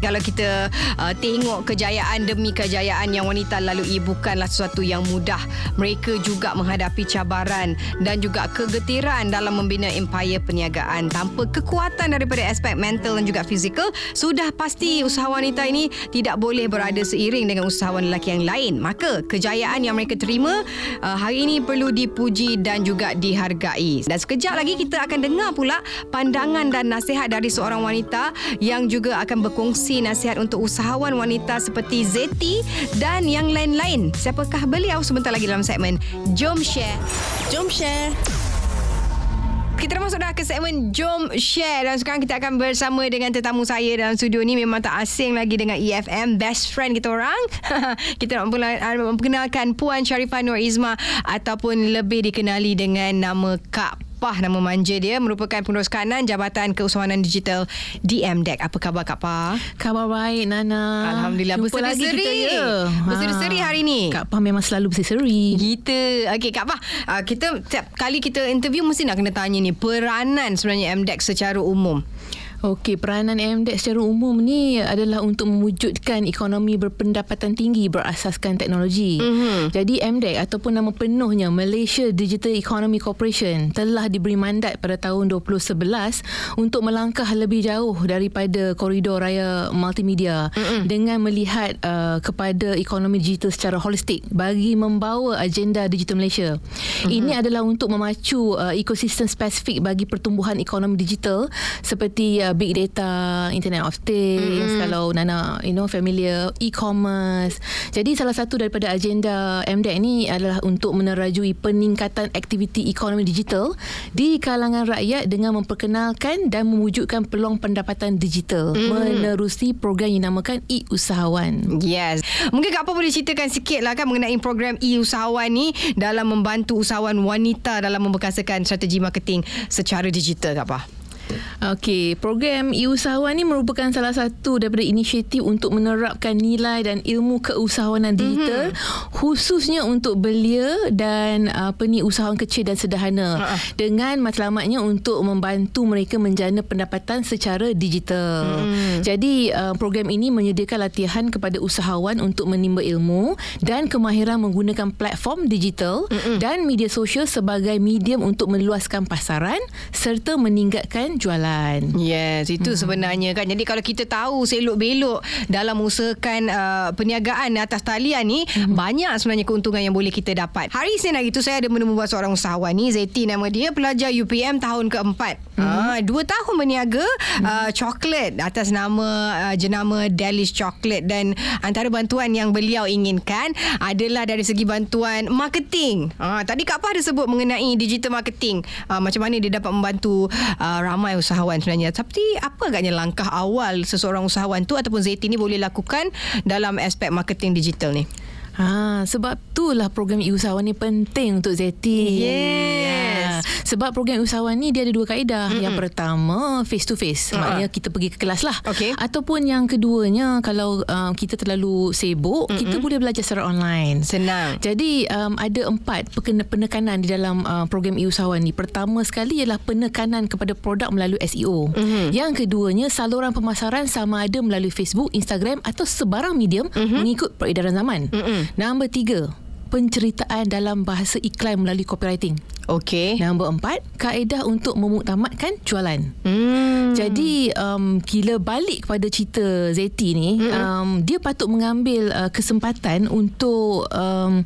Kalau kita uh, tengok kejayaan demi kejayaan yang wanita lalui bukanlah sesuatu yang mudah. Mereka juga menghadapi cabaran dan juga kegetiran dalam membina empire perniagaan tanpa kekuatan daripada aspek mental dan juga fizikal. Sudah pasti usaha wanita ini tidak boleh berada seiring dengan usahawan lelaki yang lain. Maka kejayaan yang mereka terima uh, hari ini perlu dipuji dan juga dihargai. Dan sekejap lagi kita akan dengar pula pandangan dan nasihat dari seorang wanita yang juga akan berkongsi nasihat untuk usahawan wanita seperti Zeti dan yang lain-lain. Siapakah beliau sebentar lagi dalam segmen Jom Share. Jom share. Kita dah masuk dah ke segmen Jom Share dan sekarang kita akan bersama dengan tetamu saya dalam studio ni memang tak asing lagi dengan EFM best friend kita orang. kita nak memperkenalkan Puan Sharifah Nur Izma ataupun lebih dikenali dengan nama Kak Pah nama manja dia merupakan penerus kanan Jabatan Keusahawanan Digital DMDEC. Apa khabar Kak Pah? Khabar baik Nana. Alhamdulillah Jumpa lagi berseri-seri. kita ya. Berseri-seri hari ni. Kak Pah memang selalu berseri-seri. Kita Okey Kak Pah uh, Kita Setiap kali kita interview Mesti nak kena tanya ni Peranan sebenarnya MDEC secara umum Okey, peranan MDEC secara umum ni adalah untuk mewujudkan ekonomi berpendapatan tinggi berasaskan teknologi. Mhm. Jadi MDEC ataupun nama penuhnya Malaysia Digital Economy Corporation telah diberi mandat pada tahun 2011 untuk melangkah lebih jauh daripada koridor raya multimedia Mhm. dengan melihat uh, kepada ekonomi digital secara holistik bagi membawa agenda digital Malaysia. Mhm. Ini adalah untuk memacu uh, ekosistem spesifik bagi pertumbuhan ekonomi digital seperti uh, big data, internet of things, mm-hmm. kalau Nana you know familiar e-commerce. Jadi salah satu daripada agenda MDEC ni adalah untuk menerajui peningkatan aktiviti ekonomi digital di kalangan rakyat dengan memperkenalkan dan mewujudkan peluang pendapatan digital mm-hmm. menerusi program yang dinamakan e-usahawan. Yes Mungkin Kak Pah boleh ceritakan sikit lah kan Mengenai program e-usahawan ni Dalam membantu usahawan wanita Dalam memperkasakan strategi marketing Secara digital Kak Pah Okey, program e-usahawan ni merupakan salah satu daripada inisiatif untuk menerapkan nilai dan ilmu keusahawanan digital mm-hmm. khususnya untuk belia dan uh, apa ni usahawan kecil dan sederhana Ha-ha. dengan matlamatnya untuk membantu mereka menjana pendapatan secara digital. Mm. Jadi uh, program ini menyediakan latihan kepada usahawan untuk menimba ilmu dan kemahiran menggunakan platform digital Mm-mm. dan media sosial sebagai medium untuk meluaskan pasaran serta meningkatkan jualan. Yes, itu hmm. sebenarnya kan. Jadi kalau kita tahu selok-belok dalam usahakan uh, perniagaan atas talian ni, hmm. banyak sebenarnya keuntungan yang boleh kita dapat. Hari Isnin hari tu saya ada menemu seorang usahawan ni, Zeti nama dia, pelajar UPM tahun keempat. Hmm. Uh, dua tahun berniaga hmm. uh, coklat atas nama uh, jenama Delish Chocolate dan antara bantuan yang beliau inginkan adalah dari segi bantuan marketing. Uh, tadi Kak Pah ada sebut mengenai digital marketing. Uh, macam mana dia dapat membantu uh, ramai usahawan sebenarnya. Tapi apa agaknya langkah awal seseorang usahawan tu ataupun Zeti ni boleh lakukan dalam aspek marketing digital ni? Ha, sebab itulah program e-usahawan ni penting untuk Zeti. Yes. Ha, sebab program e-usahawan ni dia ada dua kaedah. Mm-hmm. Yang pertama face to face. Ha. Maknanya kita pergi ke kelas lah. Okey. Ataupun yang keduanya kalau uh, kita terlalu sibuk, mm-hmm. kita boleh belajar secara online. Senang. Jadi um, ada empat penekanan di dalam uh, program e-usahawan ni. Pertama sekali ialah penekanan kepada produk melalui SEO. Mm-hmm. Yang keduanya saluran pemasaran sama ada melalui Facebook, Instagram atau sebarang medium mm-hmm. mengikut peredaran zaman. Mm-mm. Nombor tiga, penceritaan dalam bahasa iklan melalui copywriting. Okey. Nombor empat, kaedah untuk memuktamadkan jualan. Hmm. Jadi um, gila balik kepada cerita Zeti ni, mm-hmm. um, dia patut mengambil uh, kesempatan untuk um,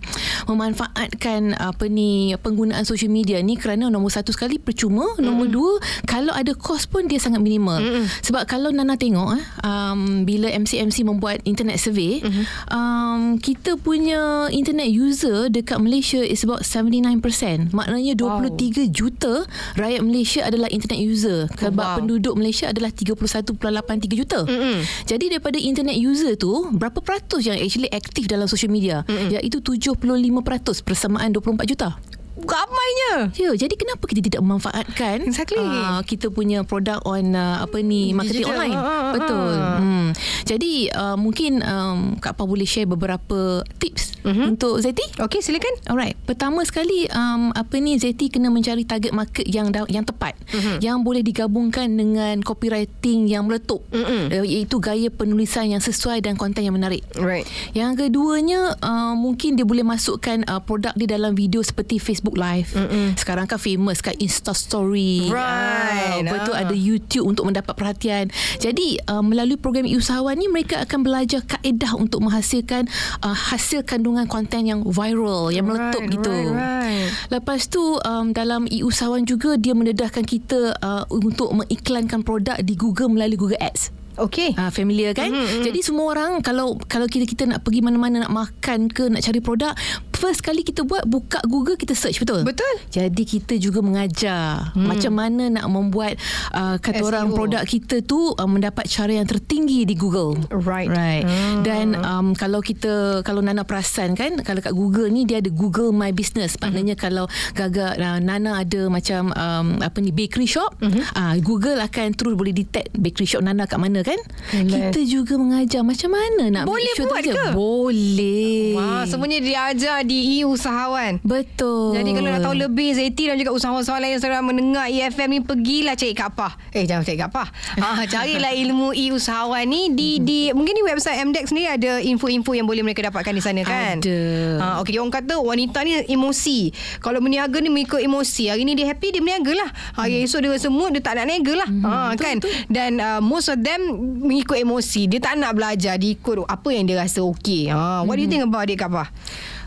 memanfaatkan apa ni penggunaan social media ni kerana nombor satu sekali percuma, mm-hmm. nombor dua kalau ada kos pun dia sangat minimal. Mm-hmm. Sebab kalau Nana tengok eh, um, bila MCMC membuat internet survey, mm-hmm. um, kita punya internet user dekat Malaysia is about 79%. Maknanya Wow. 23 juta rakyat Malaysia adalah internet user. Sebab wow. penduduk Malaysia adalah 31.83 juta. Mm-mm. Jadi daripada internet user tu, berapa peratus yang actually aktif dalam social media? Mm-mm. Iaitu 75% persamaan 24 juta. Ramainya. Ya, jadi kenapa kita tidak memanfaatkan Exactly. uh, kita punya produk on uh, apa ni marketing Digital. online? Ah. Betul. Hmm. Jadi uh, mungkin um, Kak Pa boleh share beberapa tips mm-hmm. untuk Zeti? Okey, silakan. Alright. Pertama sekali um, apa ni Zeti kena mencari target market yang yang tepat mm-hmm. yang boleh digabungkan dengan copywriting yang meletup Mm-mm. uh, iaitu gaya penulisan yang sesuai dan konten yang menarik. Right. Yang keduanya uh, mungkin dia boleh masukkan uh, produk dia dalam video seperti Facebook Live. Mm-mm. Sekarang kan famous kan Insta Story. Right. Ah, betul Ah. ada YouTube untuk mendapat perhatian. Jadi uh, melalui program usahawan ni mereka akan belajar kaedah untuk menghasilkan uh, hasil kandungan konten yang viral, yang meletup Right, gitu. right, right. Lepas tu um, dalam e-usahawan juga dia mendedahkan kita uh, untuk mengiklankan produk di Google melalui Google Ads. Okey. Ah familiar kan? Mm-hmm. Jadi semua orang kalau kalau kita kita nak pergi mana-mana nak makan ke nak cari produk, first kali kita buat buka Google kita search betul? Betul. Jadi kita juga mengajar hmm. macam mana nak membuat uh, kata SEO. orang produk kita tu uh, mendapat cara yang tertinggi di Google. Right. Right. Hmm. Dan um, kalau kita kalau Nana perasan kan kalau kat Google ni dia ada Google My Business. Maknanya Hmm. kalau gagak uh, Nana ada macam um, apa ni bakery shop, Hmm. uh, Google akan terus boleh detect bakery shop Nana kat mana kan? Yes. Kita juga mengajar macam mana nak Boleh sure buat ke? Boleh. Wah, semuanya diajar di e-usahawan. Betul. Jadi kalau nak tahu lebih Zaiti dan juga usahawan-usahawan lain yang sedang mendengar EFM ni pergilah cari Kak Pah. Eh jangan cari Kak Pah. Ah carilah ilmu e-usahawan ni di di mungkin di website MDEX ni ada info-info yang boleh mereka dapatkan di sana kan. Ada. Ah okey dia orang kata wanita ni emosi. Kalau berniaga ni mengikut emosi. Hari ni dia happy dia berniaga lah. Hari esok dia rasa mood dia tak nak niaga lah. Ah kan. Dan uh, most of them mengikut emosi. Dia tak nak belajar dia ikut apa yang dia rasa okey. Ah what do you think about it Kak Pah?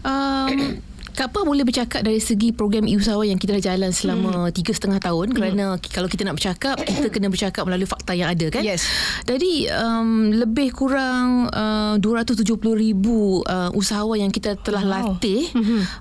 Um, Kak Pa boleh bercakap dari segi program e-usahawan yang kita dah jalan selama tiga setengah tahun Hmm. kerana kalau kita nak bercakap kita kena bercakap melalui fakta yang ada kan Yes. jadi um, lebih kurang uh, 270 ribu uh, usahawan yang kita telah Wow. latih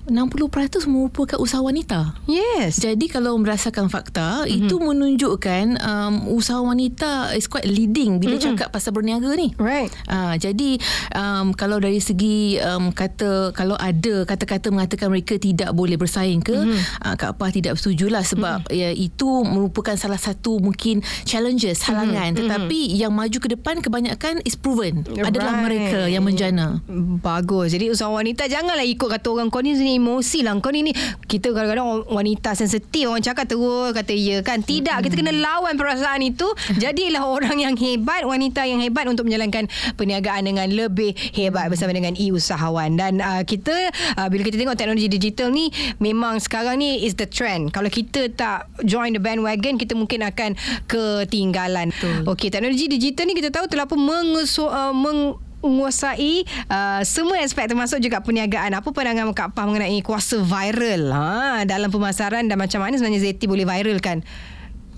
60% merupakan usahawan wanita Yes. jadi kalau berdasarkan fakta mm-hmm. itu menunjukkan um, usahawan wanita is quite leading bila mm-hmm. cakap pasal berniaga ni Right. Ah, jadi um, kalau dari segi um, kata kalau ada kata-kata mengatakan mereka tidak boleh bersaing ke Mhm. mm-hmm. uh, Kak Pah tidak setujulah sebab mm-hmm. ya, itu merupakan salah satu mungkin challenges halangan mm-hmm. tetapi yang maju ke depan kebanyakan is proven adalah Right. mereka yang menjana Bagus. Jadi usahawan wanita janganlah ikut kata orang kau ni sini emosi lah. Kau ni ni kita kadang-kadang wanita sensitif orang cakap terus kata ya kan. Tidak, kita kena lawan perasaan itu. Jadilah orang yang hebat, wanita yang hebat untuk menjalankan perniagaan dengan lebih hebat bersama dengan e-usahawan. Dan uh, kita uh, bila kita tengok teknologi digital ni memang sekarang ni is the trend. Kalau kita tak join the bandwagon kita mungkin akan ketinggalan. Okey, teknologi digital ni kita tahu telah pun mengesu, uh, meng menguasai uh, semua aspek termasuk juga perniagaan. Apa pandangan Kak Pah mengenai kuasa viral ha, dalam pemasaran dan macam mana sebenarnya Zeti boleh viralkan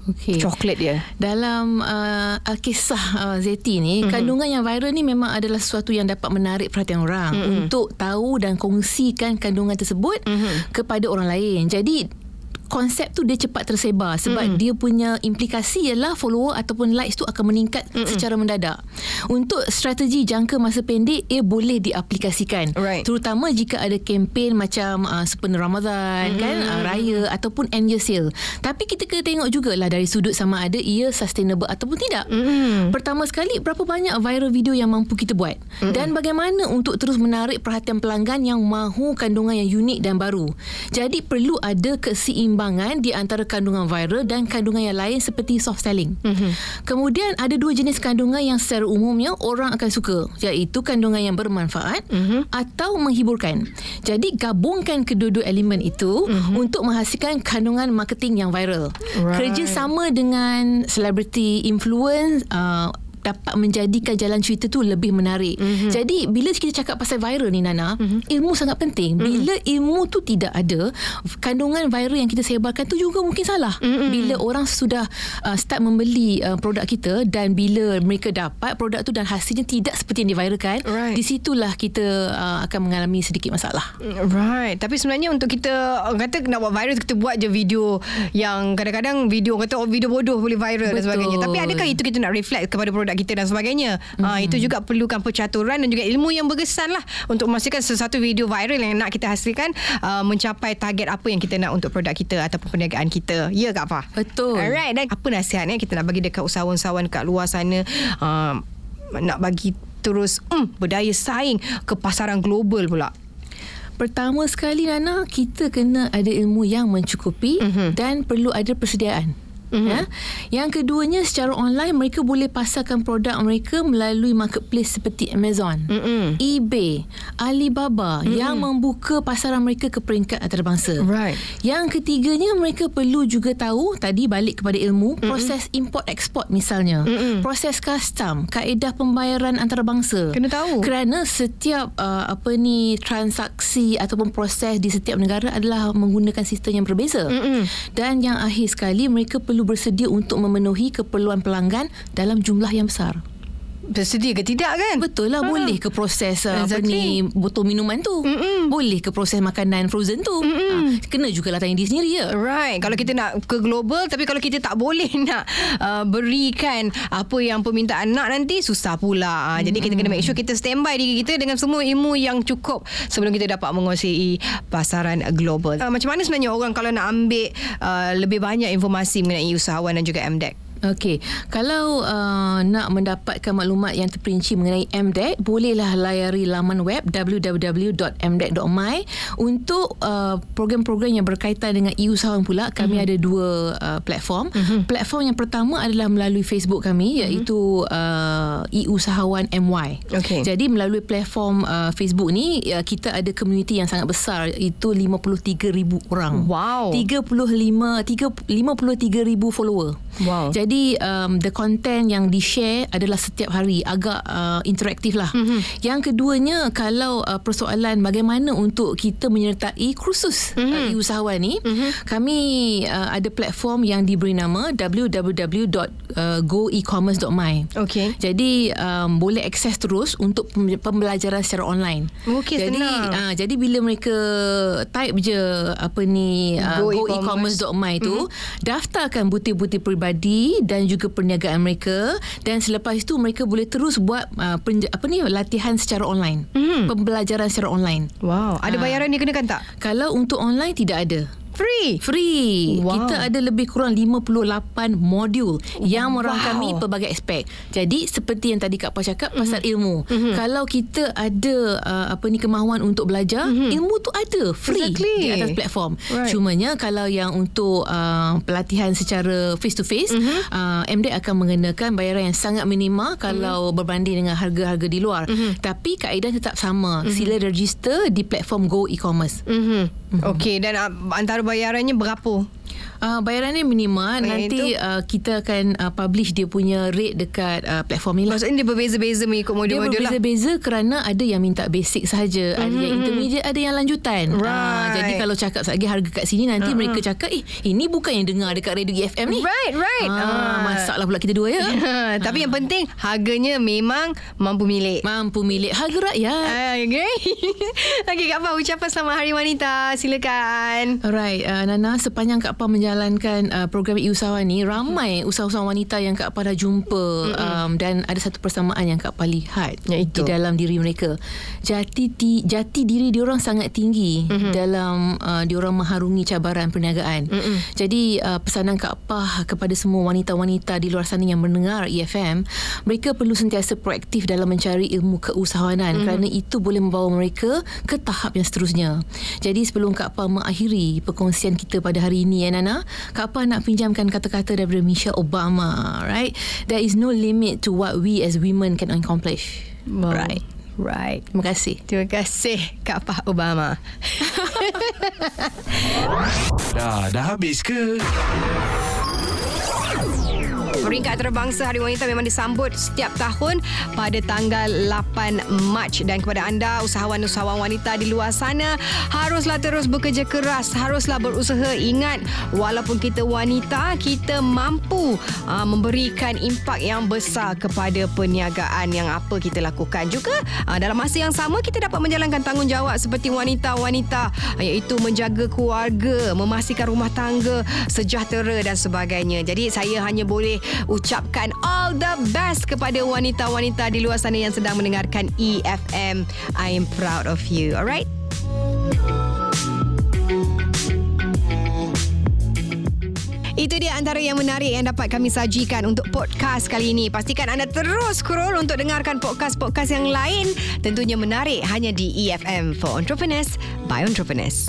Okay. coklat dia? Dalam uh, kisah uh, Zeti ni, mm-hmm. kandungan yang viral ni memang adalah sesuatu yang dapat menarik perhatian orang mm-hmm. untuk tahu dan kongsikan kandungan tersebut mm-hmm. kepada orang lain. Jadi konsep tu dia cepat tersebar sebab mm. dia punya implikasi ialah follower ataupun likes tu akan meningkat Mm-mm. secara mendadak. Untuk strategi jangka masa pendek ia boleh diaplikasikan. Right. Terutama jika ada kempen macam uh, sempena Ramadan mm. kan uh, raya ataupun end year sale. Tapi kita kena tengok jugalah dari sudut sama ada ia sustainable ataupun tidak. Mm. Pertama sekali berapa banyak viral video yang mampu kita buat Mm-mm. dan bagaimana untuk terus menarik perhatian pelanggan yang mahu kandungan yang unik dan baru. Jadi perlu ada keseimbangan di antara kandungan viral dan kandungan yang lain seperti soft selling. Mm-hmm. Kemudian ada dua jenis kandungan yang secara umumnya orang akan suka iaitu kandungan yang bermanfaat mm-hmm. atau menghiburkan. Jadi gabungkan kedua-dua elemen itu mm-hmm. untuk menghasilkan kandungan marketing yang viral. Right. Kerjasama dengan celebrity influence uh, dapat menjadikan jalan cerita tu lebih menarik. Mm-hmm. Jadi bila kita cakap pasal viral ni Nana, mm-hmm. ilmu sangat penting. Bila mm-hmm. ilmu tu tidak ada, kandungan viral yang kita sebarkan tu juga mungkin salah. Mm-hmm. Bila orang sudah uh, start membeli uh, produk kita dan bila mereka dapat produk tu dan hasilnya tidak seperti yang diviralkan, Right. di situlah kita uh, akan mengalami sedikit masalah. Right Tapi sebenarnya untuk kita orang Kata nak buat viral Kita buat je video Yang kadang-kadang video Kata oh, video bodoh boleh viral dan Betul. sebagainya Tapi adakah itu kita nak reflect Kepada produk produk kita dan sebagainya. Uh, itu juga perlukan percaturan dan juga ilmu yang berkesan lah untuk memastikan sesuatu video viral yang nak kita hasilkan uh, mencapai target apa yang kita nak untuk produk kita ataupun perniagaan kita. Ya Kak Fah? Betul. Alright. Dan apa nasihatnya kita nak bagi dekat usahawan-usahawan kat luar sana uh, nak bagi terus um, berdaya saing ke pasaran global pula. Pertama sekali Nana, kita kena ada ilmu yang mencukupi mm-hmm. dan perlu ada persediaan. Mm-hmm. Ya. Yang keduanya secara online mereka boleh pasarkan produk mereka melalui marketplace seperti Amazon, mm-hmm. eBay, Alibaba mm-hmm. yang membuka pasaran mereka ke peringkat antarabangsa. Right. Yang ketiganya mereka perlu juga tahu tadi balik kepada ilmu mm-hmm. proses import export misalnya, mm-hmm. proses custom, kaedah pembayaran antarabangsa. Kena tahu. Kerana setiap uh, apa ni transaksi ataupun proses di setiap negara adalah menggunakan sistem yang berbeza. Mm-hmm. Dan yang akhir sekali mereka perlu bersedia untuk memenuhi keperluan pelanggan dalam jumlah yang besar. Bersedia ke tidak kan? Betul lah. Ha. Boleh ke proses uh, exactly. apa ni botol minuman tu? Mm-mm. Boleh ke proses makanan frozen tu? Ha. Kena jugalah tanya diri sendiri ya. Right. Kalau kita nak ke global tapi kalau kita tak boleh nak uh, berikan apa yang permintaan nak nanti susah pula. Mm. Jadi kita kena make sure kita standby diri kita dengan semua ilmu yang cukup sebelum kita dapat menguasai pasaran global. Uh, macam mana sebenarnya orang kalau nak ambil uh, lebih banyak informasi mengenai usahawan dan juga MDEC? Okey, kalau uh, nak mendapatkan maklumat yang terperinci mengenai MDEC, bolehlah layari laman web www.mdec.my untuk uh, program-program yang berkaitan dengan e-usahawan pula. Kami mm-hmm. ada dua uh, platform. Mm-hmm. Platform yang pertama adalah melalui Facebook kami mm-hmm. iaitu uh, e-usahawan MY. Okay. Jadi melalui platform uh, Facebook ni uh, kita ada komuniti yang sangat besar itu 53,000 orang. Wow. 35 53,000 follower. Wow. Jadi jadi um, the content yang di share adalah setiap hari agak uh, interaktif lah. Mm-hmm. Yang keduanya kalau uh, persoalan bagaimana untuk kita menyertai kursus mm-hmm. uh, usahawan ni, mm-hmm. kami uh, ada platform yang diberi nama www.goecommerce.my. Okay. Jadi um, boleh akses terus untuk pembelajaran secara online. Okay, jadi uh, jadi bila mereka type je apa ni uh, goecommerce.my tu, mm-hmm. daftarkan butir-butir peribadi dan juga perniagaan mereka dan selepas itu mereka boleh terus buat uh, penja- apa ni latihan secara online. Mm. Pembelajaran secara online. Wow, ada ah. bayaran uh, dikenakan tak? Kalau untuk online tidak ada. Free. Free. Wow. Kita ada lebih kurang 58 modul yang merangkami wow. pelbagai aspek. Jadi seperti yang tadi Kak Pa cakap mm-hmm. pasal ilmu. Mm-hmm. Kalau kita ada uh, apa ni kemahuan untuk belajar, mm-hmm. ilmu tu ada free exactly. di atas platform. Right. Cumanya kalau yang untuk uh, pelatihan secara face to face, mm-hmm. uh, MD akan mengenakan bayaran yang sangat minima kalau mm-hmm. berbanding dengan harga-harga di luar. Mm-hmm. Tapi kaedah tetap sama. Mm-hmm. Sila register di platform Go E-commerce. Mm-hmm. Mm-hmm. Okey dan uh, antara bayarannya berapa? Uh, bayarannya minimal okay, nanti uh, kita akan uh, publish dia punya rate dekat uh, platform ni lah. Maksudnya dia berbeza-beza mengikut modul-modul lah. Dia berbeza-beza kerana ada yang minta basic saja, mm-hmm. ada yang intermediate, ada yang lanjutan. Right. Uh, jadi kalau cakap lagi harga kat sini nanti uh-huh. mereka cakap eh ini bukan yang dengar dekat radio EFM ni. Right, right. Uh, uh. Masalah pula kita dua ya. Tapi uh. yang penting harganya memang mampu milik. Mampu milik harga rakyat. Uh, okay. okay Kak Pa ucapan selamat hari wanita. Silakan. Alright, uh, Nana sepanjang Kak Pa menjalankan uh, program e-usahawan ni ramai usahawan wanita yang Kak Pa dah jumpa um, dan ada satu persamaan yang Kak Pa lihat Iaitu? di dalam diri mereka jati ti, jati diri diorang sangat tinggi mm-hmm. dalam uh, diorang mengharungi cabaran perniagaan mm-hmm. jadi uh, pesanan Kak Pa kepada semua wanita-wanita di luar sana yang mendengar EFM mereka perlu sentiasa proaktif dalam mencari ilmu keusahawanan mm-hmm. kerana itu boleh membawa mereka ke tahap yang seterusnya jadi sebelum Kak Pa mengakhiri perkongsian kita pada hari ini ya Nana Kak Pa nak pinjamkan kata-kata daripada Michelle Obama right there is no limit to what we as women can accomplish wow. right Right. Terima kasih. Terima kasih Kak Pa Obama. dah, dah habis ke? Peringkat Antarabangsa Hari Wanita memang disambut setiap tahun pada tanggal 8 Mac. Dan kepada anda usahawan-usahawan wanita di luar sana haruslah terus bekerja keras, haruslah berusaha. Ingat walaupun kita wanita kita mampu uh, memberikan impak yang besar kepada perniagaan yang apa kita lakukan. Juga uh, dalam masa yang sama kita dapat menjalankan tanggungjawab seperti wanita-wanita iaitu menjaga keluarga, memastikan rumah tangga sejahtera dan sebagainya. Jadi saya hanya boleh ucapkan all the best kepada wanita-wanita di luar sana yang sedang mendengarkan EFM. I am proud of you. Alright? Itu dia antara yang menarik yang dapat kami sajikan untuk podcast kali ini. Pastikan anda terus scroll untuk dengarkan podcast-podcast yang lain. Tentunya menarik hanya di EFM for Entrepreneurs by Entrepreneurs.